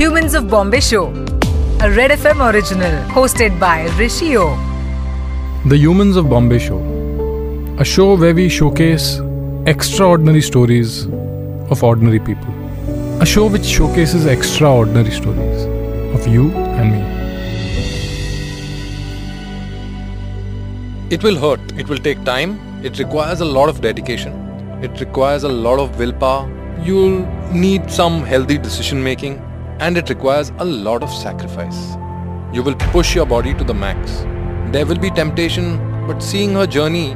Humans of Bombay Show, a Red FM original hosted by Rishio. The Humans of Bombay Show, a show where we showcase extraordinary stories of ordinary people. A show which showcases extraordinary stories of you and me. It will hurt, it will take time, it requires a lot of dedication, it requires a lot of willpower, you'll need some healthy decision making, and it requires a lot of sacrifice. You will push your body to the max. There will be temptation, but seeing her journey,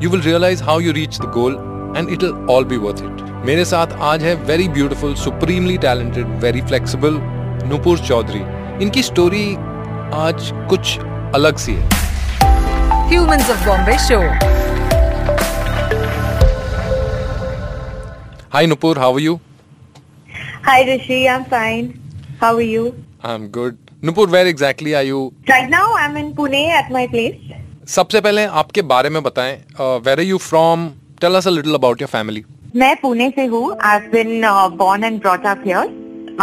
you will realize how you reach the goal and it'll all be worth it. मेरे साथ आज है very beautiful supremely talented very flexible Nupur Chaudhary इनकी story आज कुछ अलग सी है Humans of Bombay Show. Hi Nupur, how are you? Hi Rishi, I'm fine. How are you? I'm good. Nupur, where exactly are you? Right now I'm in Pune at my place. सबसे पहले आपके बारे में बताएँ where are you from tell us a little about your family मैं पुणे से हूँ I've been uh, born and brought up here.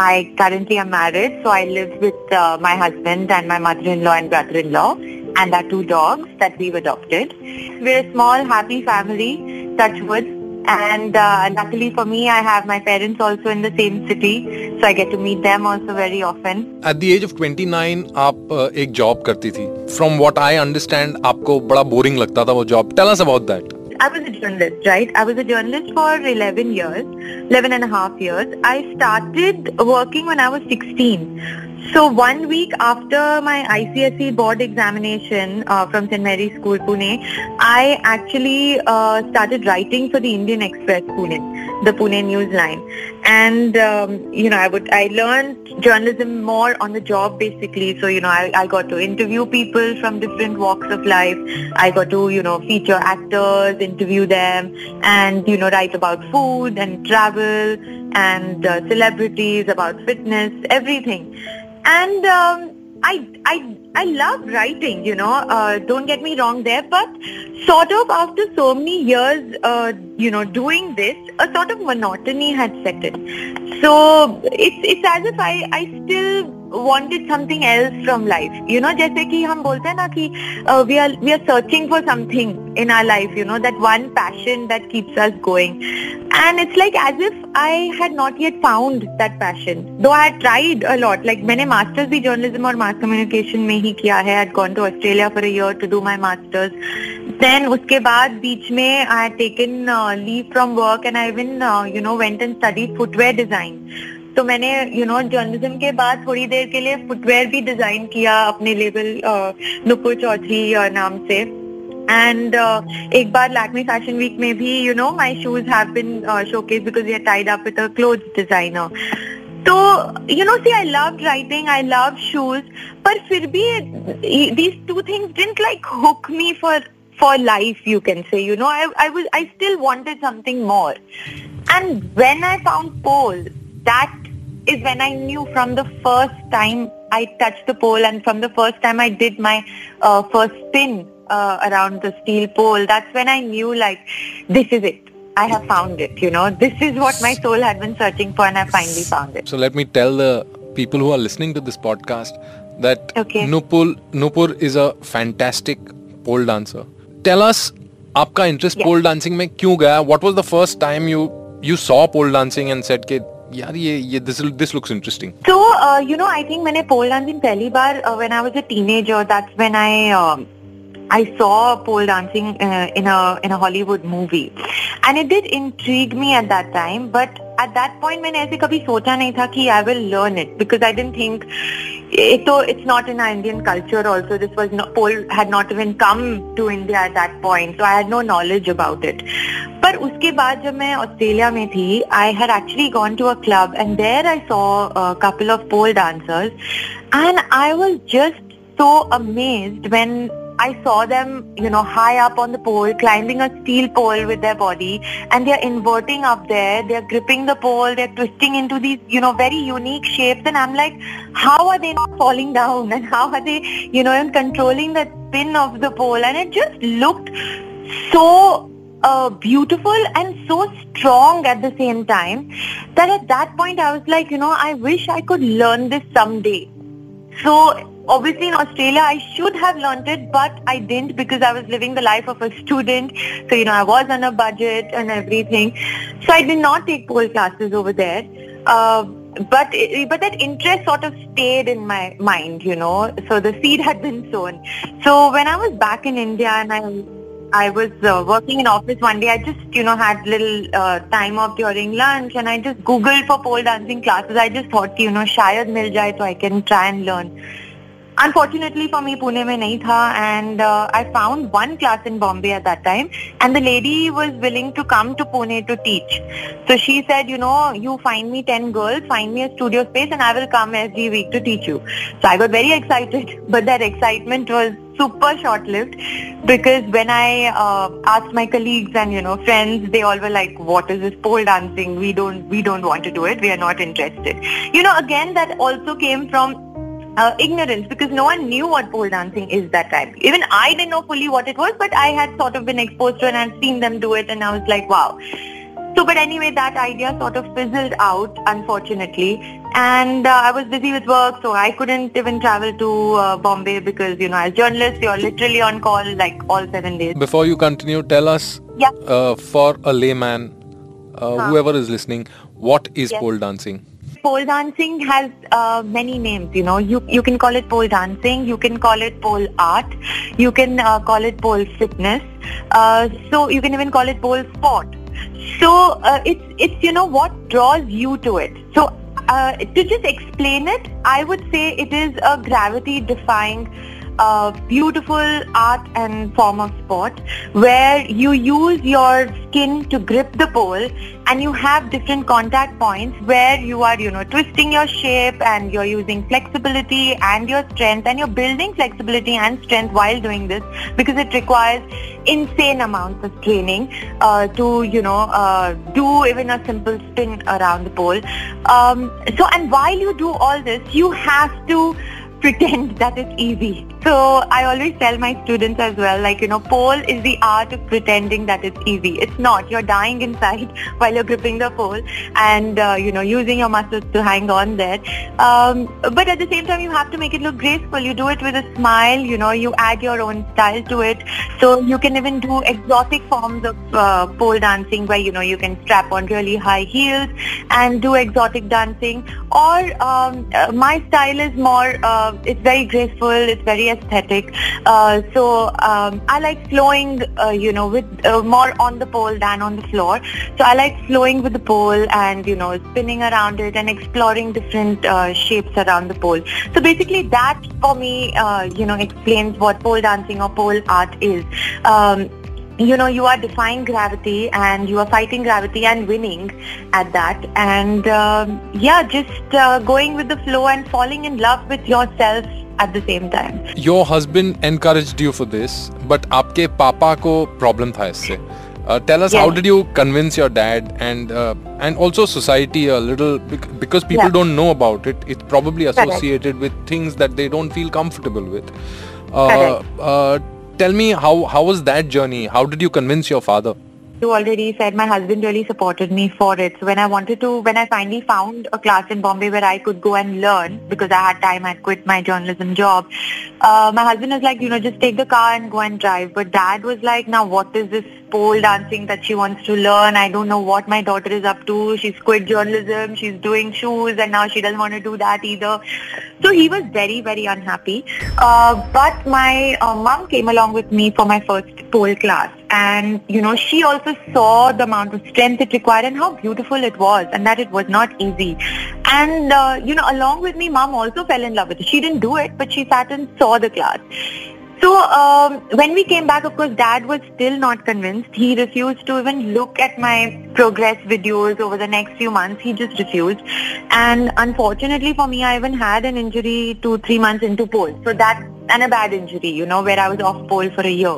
I currently am married, so I live with uh, my husband and my mother-in-law and brother-in-law and our two dogs that we've adopted. We're a small, happy family, touch wood. And uh, luckily for me, I have my parents also in the same city, so I get to meet them also very often. At the age of 29 आप uh, एक job करती थी from what I understand आपको बड़ा boring लगता था वो job tell us about that I was a journalist, right? I was a journalist for 11 years, 11 and a half years. I started working when I was 16. So one week after my ICSE board examination uh, from St. Mary's School, Pune, I actually uh, started writing for the Indian Express, Pune, the Pune Newsline. And, um, you know, I would, I learned journalism more on the job basically. So, you know, I, I got to interview people from different walks of life. I got to, you know, feature actors, interview them and, you know, write about food and travel and uh, celebrities, about fitness, everything. And um, I, I, I love writing, you know, uh, don't get me wrong there, but sort of after so many years, uh, you know, doing this, a sort of monotony had set in. So it's, it's as if I, I still wanted something else from life you know जैसे कि हम बोलते हैं ना कि we are we are searching for something in our life you know that one passion that keeps us going and it's like as if I had not yet found that passion though I had tried a lot like मैंने masters भी journalism और mass communication में ही किया है. I gone to Australia for a year to do my masters then उसके बाद बीच में I had taken leave from work and I even you know went and study footwear design तो मैंने यू नो जर्नलिज्म के बाद थोड़ी देर के लिए फुटवेयर भी डिज़ाइन किया अपने लेबल नुपुर चौधरी नाम से। एंड uh, एक बार लैक्मी फ़ैशन वीक में भी you know my shoes have been cloth designer तो you know see I love writing I love shoes पर फिर भी these two things didn't like hook me for you can say you know? I, I was I still wanted something more and when I found pole that is when I knew from the first time I touched the pole and from the first time I did my uh, first spin uh, around the steel pole that's when I knew like this is it I have found it you know this is what my soul had been searching for and I finally found it So let me tell the people who are listening to this podcast that Okay. Nupur Nupur is a fantastic pole dancer. Tell us आपका interest Yes. पोल dancing में क्यों गया what was the first time you you saw pole dancing and said कि यार ये ये this this looks interesting So, uh, you know, I think मैंने pole dancing पहली बार uh, when I was a teenager, that's when I um I saw pole dancing uh, in a in a Hollywood movie, and it did intrigue me at that time. But at that point मैंने ऐसे कभी सोचा नहीं था कि I will learn it because I don't think तो it's not in Indian culture also this was pole had not even come to India at that point so I had no knowledge about it पर उसके बाद जब मैं Australia में थी I had actually gone to a club and there I saw couple of pole dancers and I was just so amazed when I saw them, you know, high up on the pole, climbing a steel pole with their body, and they're inverting up there. They're gripping the pole. They're twisting into these, you know, very unique shapes. And I'm like, how are they not falling down? And how are they, you know, and controlling the spin of the pole? And it just looked so uh, beautiful and so strong at the same time that at that point I was like, you know, I wish I could learn this someday. So obviously in Australia I should have learned it, but I didn't because I was living the life of a student. So, you know, I was on a budget and everything. So I did not take pole classes over there. Uh, but but that interest sort of stayed in my mind, you know. So the seed had been sown. So when I was back in India and I I was uh, working in office one day. I just, you know, had little uh, time off during lunch and I just Googled for pole dancing classes. I just thought, you know, shayad mil jaye so I can try and learn. Unfortunately for me, Pune mein nahi tha and uh, I found one class in Bombay at that time and the lady was willing to come to Pune to teach. So she said, you know, you find me 10 girls, find me a studio space and I will come every week to teach you. So I got very excited, but that excitement was super short-lived because when I uh, asked my colleagues and you know friends, they all were like, "What is this pole dancing? We don't, we don't want to do it. We are not interested." You know, again, that also came from uh, ignorance because no one knew what pole dancing is that time. Even I didn't know fully what it was, but I had sort of been exposed to it and I'd seen them do it and I was like, wow. So, but anyway, that idea sort of fizzled out, unfortunately. And uh, I was busy with work, so I couldn't even travel to uh, Bombay because, you know, as journalists, you're literally on call like all seven days. Before you continue, tell us, Yeah. uh, for a layman, uh, Huh. whoever is listening, what is Yes. pole dancing? Pole dancing has uh, many names, you know. You you can call it pole dancing, you can call it pole art, you can uh, call it pole fitness. Uh, so you can even call it pole sport. So uh, it's it's you know what draws you to it. So uh, to just explain it, I would say it is a gravity defying uh, beautiful art and form of sport where you use your skin to grip the pole and you have different contact points where you are you know twisting your shape and you're using flexibility and your strength and you're building flexibility and strength while doing this because it requires insane amounts of training uh, to you know uh, do even a simple spin around the pole um, so and while you do all this you have to pretend that it's easy. So I always tell my students as well, like, you know, pole is the art of pretending that it's easy. It's not. You're dying inside while you're gripping the pole and, uh, you know, using your muscles to hang on there. Um, but at the same time, you have to make it look graceful. You do it with a smile, you know, you add your own style to it. So you can even do exotic forms of uh, pole dancing where, you know, you can strap on really high heels and do exotic dancing. Or um, uh, my style is more, uh, it's very graceful, it's very aesthetic. Uh, so um, I like flowing, uh, you know, with uh, more on the pole than on the floor. So I like flowing with the pole and, you know, spinning around it and exploring different uh, shapes around the pole. So basically that for me, uh, you know, explains what pole dancing or pole art is. Um, you know you are defying gravity and you are fighting gravity and winning at that and uh, yeah just uh, going with the flow and falling in love with yourself at the same time your husband encouraged you for this but aapke papa ko problem tha isse uh, tell us yes. how did you convince your dad and uh, and also society a little because people yeah. don't know about it it's probably associated Correct. with things that they don't feel comfortable with uh, Correct. Uh, tell me how how was that journey? How did you convince your father? You already said my husband really supported me for it. So when I wanted to, when I finally found a class in Bombay where I could go and learn because I had time, I'd quit my journalism job. Uh, my husband was like, you know, just take the car and go and drive. But dad was like, now what is this pole dancing that she wants to learn? I don't know what my daughter is up to. She's quit journalism. She's doing shoes and now she doesn't want to do that either. So he was very, very unhappy. Uh, but my uh, mom came along with me for my first pole class. And, you know, she also saw the amount of strength it required and how beautiful it was and that it was not easy. And, uh, you know, along with me, mom also fell in love with it. She didn't do it, but she sat and saw the class. So um, when we came back, of course, Dad was still not convinced. He refused to even look at my progress videos over the next few months. He just refused. And unfortunately for me, I even had an injury two, three months into pole. So that and a bad injury, you know, where I was off pole for a year.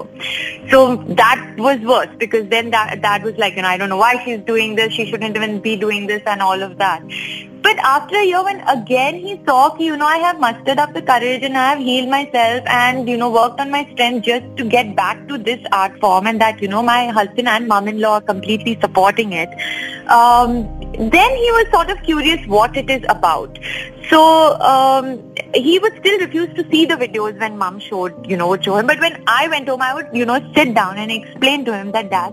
So that was worse because then dad, dad was like, you know, I don't know why she's doing this. She shouldn't even be doing this and all of that. But after a year, when again he saw, you know, I have mustered up the courage and I have healed myself and, you know, worked on my strength just to get back to this art form and that, you know, my husband and mom-in-law are completely supporting it. Um, then he was sort of curious what it is about. So um, he would still refuse to see the videos when mom showed, you know, would show him. But when I went home, I would, you know, sit down and explain to him that, Dad,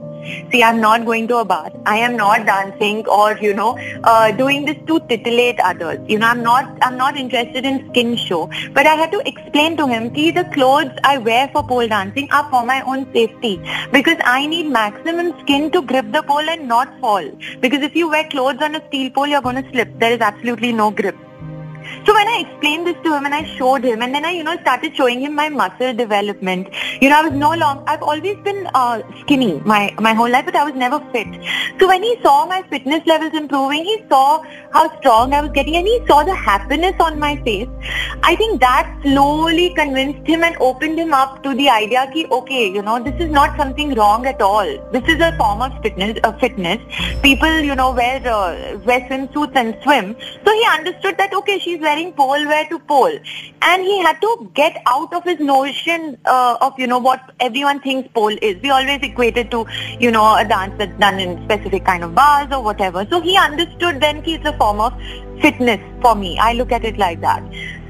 see, I'm not going to a bar. I am not dancing or, you know, uh, doing this to titillate others. You know, I'm not, I'm not interested in skin show. But I had to explain to him, see, the clothes I wear for pole dancing are for my own safety because I need maximum skin to grip the pole and not fall. Because if you wear clothes on a steel pole, you're going to slip. There is absolutely no grip. So when I explained this to him and I showed him and then I, you know, started showing him my muscle development, you know, I was no long, I've always been uh, skinny my, my whole life, but I was never fit. So when he saw my fitness levels improving, he saw how strong I was getting and he saw the happiness on my face. I think that slowly convinced him and opened him up to the idea that, okay, you know, this is not something wrong at all. This is a form of fitness. Uh, fitness. People, you know, wear, uh, wear swimsuits and swim. So he understood that, okay, she's wearing pole wear to pole. And he had to get out of his notion uh, of, you know, what everyone thinks pole is. We always equate it to, you know, a dance that's done in specific kind of bars or whatever. So he understood then it's a form of fitness for me. I look at it like that.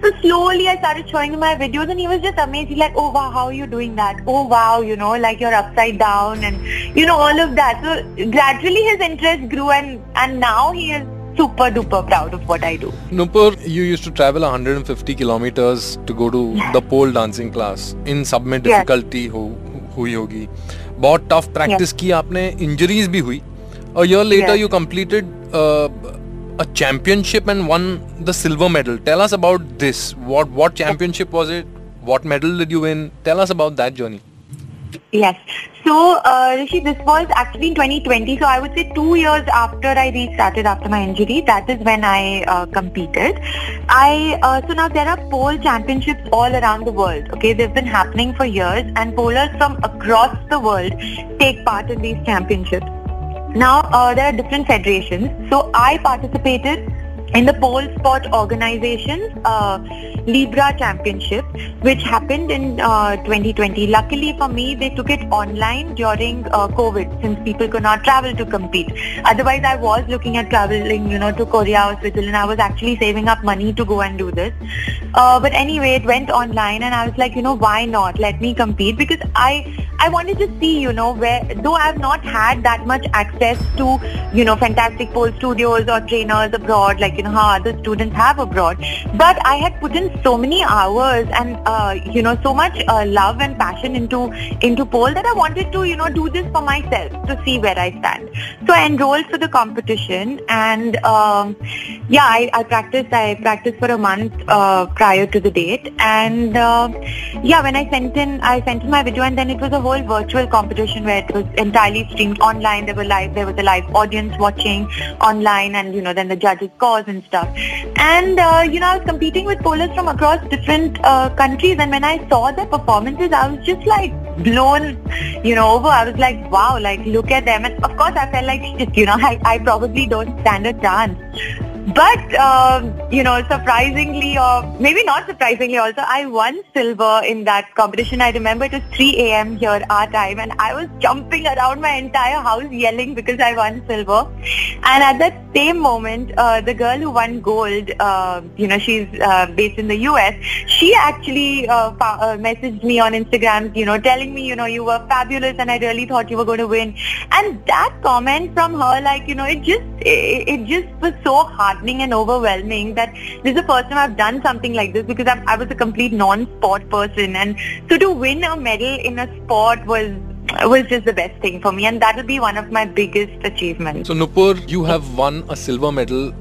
So slowly I started showing him my videos and he was just amazed. He's like, oh wow, how are you doing that? Oh wow, you know, like you're upside down and, you know, all of that. So gradually his interest grew and, and now he is super duper proud of what I do. Nupur, you used to travel 150 kilometers to go to the pole dancing class. In सब में difficulty हो हुई होगी बहुत tough practice की आपने injuries भी हुई a year later you completed uh, a championship and won the silver medal tell us about this what what championship was it what medal did you win tell us about that journey Yes. So, uh, Rishi, this was actually in 2020. So I would say two years after I restarted after my injury. That is when I uh, competed. I uh, so now there are pole championships all around the world. Okay, they've been happening for years, and polers from across the world take part in these championships. Now uh, there are different federations. So I participated in the pole sport organization's uh, Libra Championship, which happened in uh, 2020. Luckily for me, they took it online during uh, COVID since people could not travel to compete. Otherwise, I was looking at traveling, you know, to Korea or Switzerland. I was actually saving up money to go and do this. Uh, but anyway, it went online and I was like, you know, why not? Let me compete because I I wanted to see, you know, where though I've not had that much access to, you know, fantastic pole studios or trainers abroad, like you how other students have abroad, but I had put in so many hours and uh, you know so much uh, love and passion into into pole that I wanted to, you know, do this for myself to see where I stand. So I enrolled for the competition and um, yeah, I, I practiced. I practiced for a month uh, prior to the date, and uh, yeah, when I sent in, I sent in my video, and then it was a whole virtual competition where it was entirely streamed online. There were live, there was a live audience watching online, and you know, then the judges' scores and stuff. And uh, you know, I was competing with polers from across different uh, countries, and when I saw their performances, I was just like blown, you know, over. I was like, wow, like look at them. And of course, I felt like, just you know, I, I probably don't stand a chance. But, um, you know, surprisingly or maybe not surprisingly also, I won silver in that competition. I remember it was 3 a.m. here our time and I was jumping around my entire house yelling because I won silver. And at that same moment, uh, the girl who won gold, uh, you know, she's uh, based in the US, she actually uh, uh, messaged me on Instagram, you know, telling me, you know, you were fabulous and I really thought you were going to win. And that comment from her, like, you know, it just, it, it just was so hard heartening and overwhelming that this is the first time I've done something like this because I'm, I was a complete non-sport person and so to win a medal in a sport was was just the best thing for me and that will be one of my biggest achievements. So Nupur, you have won a silver medal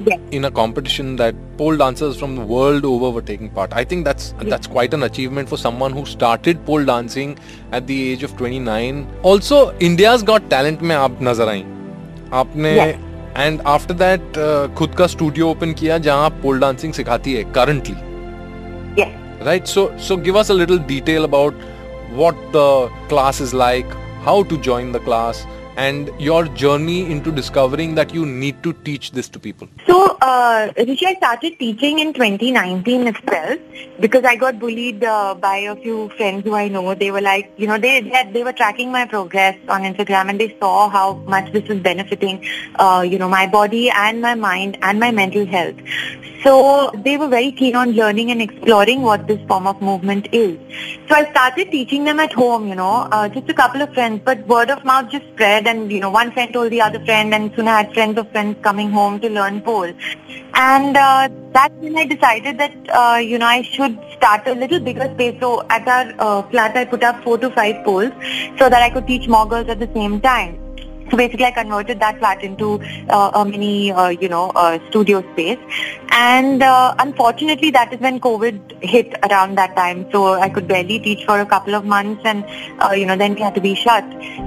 yes. in a competition that pole dancers from the world over were taking part. I think that's yes. that's quite an achievement for someone who started pole dancing at the age of 29. Also, India's Got Talent में आप नजर आई आपने yes. And after that खुद का studio open किया जहाँ आप पोल dancing सिखाती है currently right so so give us a little detail about what the class is like how to join the class and your journey into discovering that you need to teach this to people? So, uh, Rishi, I started teaching in 2019 itself because I got bullied uh, by a few friends who I know. They were like, you know, they they, they were tracking my progress on Instagram and they saw how much this was benefiting, uh, you know, my body and my mind and my mental health. So they were very keen on learning and exploring what this form of movement is. So I started teaching them at home, you know, uh, just a couple of friends, but word of mouth just spread and, you know, one friend told the other friend and soon I had friends of friends coming home to learn pole. And uh, that's when I decided that, uh, you know, I should start a little bigger space. So at our uh, flat, I put up four to five poles so that I could teach more girls at the same time. So basically, I converted that flat into uh, a mini, uh, you know, uh, studio space. And uh, unfortunately, that is when COVID hit around that time. So I could barely teach for a couple of months, and uh, you know, then we had to be shut.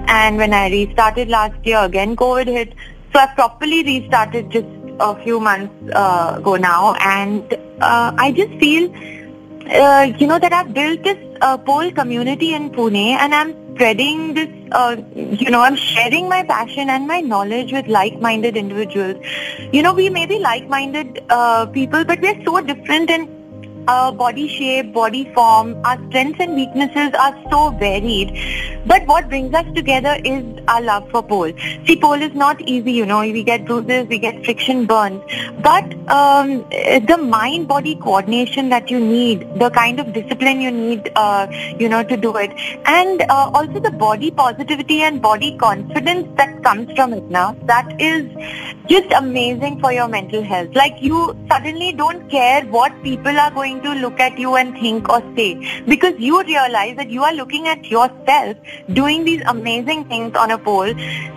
And when I restarted last year, again COVID hit. So I properly restarted just a few months uh, ago now, and I just feel, you know, that I've built this pole community in Pune, and I'm spreading this, uh, you know, I'm sharing my passion and my knowledge with like-minded individuals. You know, we may be like-minded uh, people, but we're so different in our body shape, body form, our strengths and weaknesses are so varied. But what brings us together is our love for pole. See, pole is not easy, you know, we get bruises, we get friction burns. But um, the mind-body coordination that you need, the kind of discipline you need, uh, you know, to do it. And uh, also the body positivity and body confidence that comes from it now, that is just amazing for your mental health. Like you suddenly don't care what people are going to look at you and think or say. Because you realize that you are looking at yourself doing these amazing things on a pole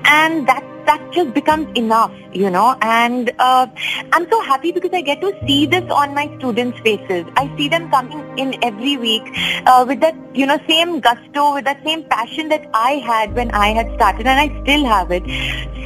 and that that just becomes enough, you know. And uh, I'm so happy because I get to see this on my students' faces. I see them coming in every week uh, with that, you know, same gusto, with that same passion that I had when I had started, and I still have it.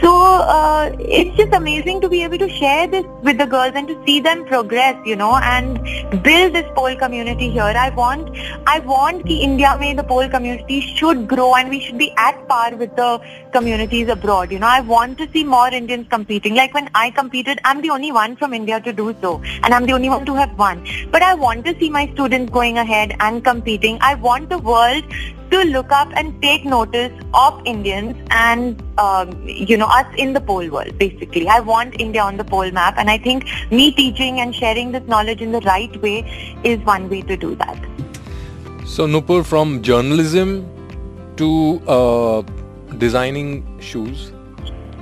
So uh, it's just amazing to be able to share this with the girls and to see them progress, you know, and build this pole community here. I want, I want ki India mein the pole community should grow and we should be at par with the communities abroad. You know, I want to see more Indians competing. Like when I competed, I'm the only one from India to do so, and I'm the only one to have won. But I want to see my students going ahead and competing. I want the world to look up and take notice of Indians and um, you know us in the pole world basically I want India on the pole map and I think me teaching and sharing this knowledge in the right way is one way to do that so Nupur from journalism to uh, designing shoes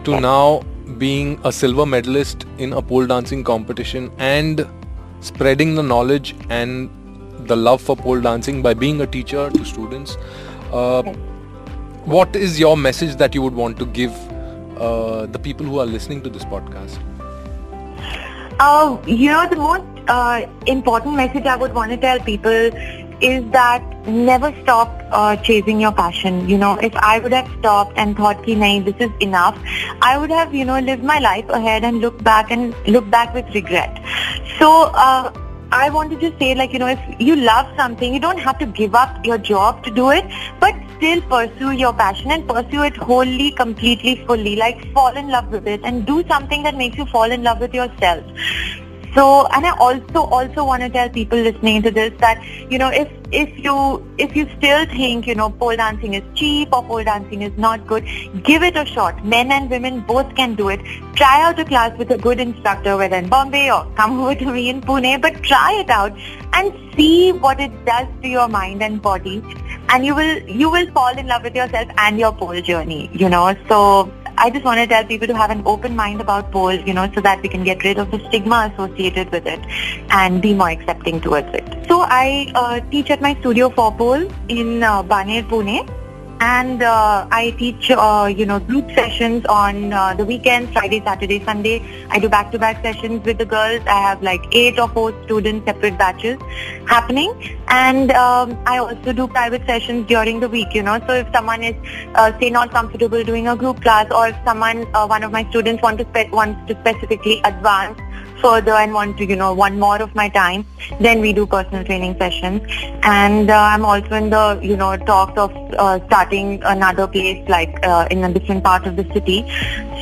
to now being a silver medalist in a pole dancing competition and spreading the knowledge and the love for pole dancing by being a teacher to students. Uh, what is your message that you would want to give uh, the people who are listening to this podcast? Uh, you know, the most uh, important message I would want to tell people is that never stop uh, chasing your passion. You know, if I would have stopped and thought, ki, nahi, this is enough, I would have, you know, lived my life ahead and look back and look back with regret. So, uh, I want to say like, you know, if you love something, you don't have to give up your job to do it, but still pursue your passion and pursue it wholly, completely, fully. Like fall in love with it and do something that makes you fall in love with yourself. So, and I also also want to tell people listening to this that you know if if you if you still think you know pole dancing is cheap or pole dancing is not good, give it a shot. Men and women both can do it. Try out a class with a good instructor, whether in Bombay or come over to me in Pune. But try it out and see what it does to your mind and body, and you will you will fall in love with yourself and your pole journey. You know, so I just want to tell people to have an open mind about pole, you know, so that we can get rid of the stigma associated with it and be more accepting towards it. So I uh, teach at my studio for pole in uh, Baner, Pune and uh, I teach, uh, you know, group sessions on uh, the weekends, Friday, Saturday, Sunday. I do back-to-back sessions with the girls. I have like eight or four students, separate batches happening. And um, I also do private sessions during the week, you know. So if someone is, uh, say, not comfortable doing a group class or if someone, uh, one of my students want to spe- wants to specifically advance further and want to, you know, want more of my time, then we do personal training sessions. And uh, I'm also in the, you know, talks of uh, starting another place like uh, in a different part of the city.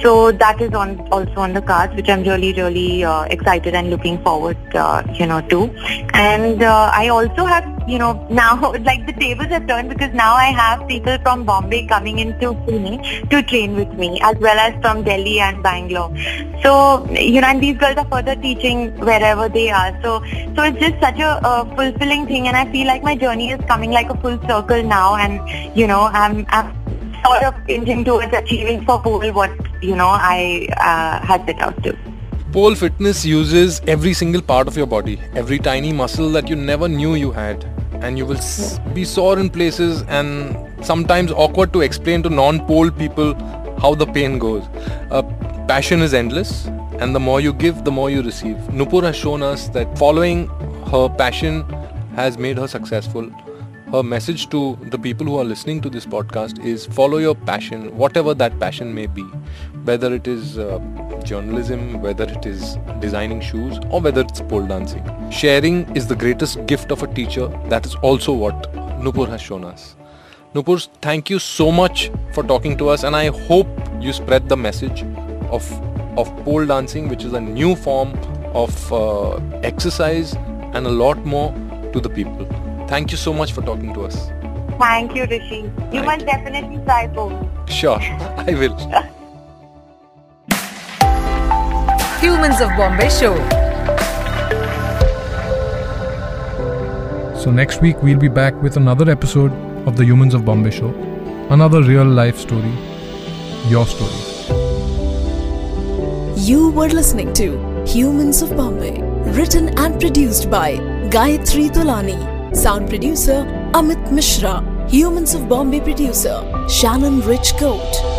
So that is on also on the cards, which I'm really, really uh, excited and looking forward, uh, you know, to. And uh, I also have, you know, now like the tables have turned because now I have people from Bombay coming into Pune to train with me, as well as from Delhi and Bangalore. So you know, and these girls are further teaching wherever they are. So so it's just such a, fulfilling thing, and I feel like my journey is coming like a full circle now, and you know, I'm. I'm sort of inching towards achieving for pole what you know I uh, had set out to. Pole fitness uses every single part of your body, every tiny muscle that you never knew you had, and you will s- be sore in places and sometimes awkward to explain to non-pole people how the pain goes. Uh, passion is endless, and the more you give, the more you receive. Nupur has shown us that following her passion has made her successful her message to the people who are listening to this podcast is follow your passion, whatever that passion may be, whether it is uh, journalism, whether it is designing shoes, or whether it's pole dancing. Sharing is the greatest gift of a teacher. That is also what Nupur has shown us. Nupur, thank you so much for talking to us, and I hope you spread the message of of pole dancing, which is a new form of uh, exercise and a lot more to the people. Thank you so much for talking to us. Thank you, Rishi. You Thank must you. definitely try pole. Sure, I will. Humans of Bombay Show. So next week we'll be back with another episode of the Humans of Bombay show. Another real life story. Your story. You were listening to Humans of Bombay, written and produced by Gayatri Tolani, sound producer Amit Mishra, Humans of Bombay producer Shannon Rich Coat.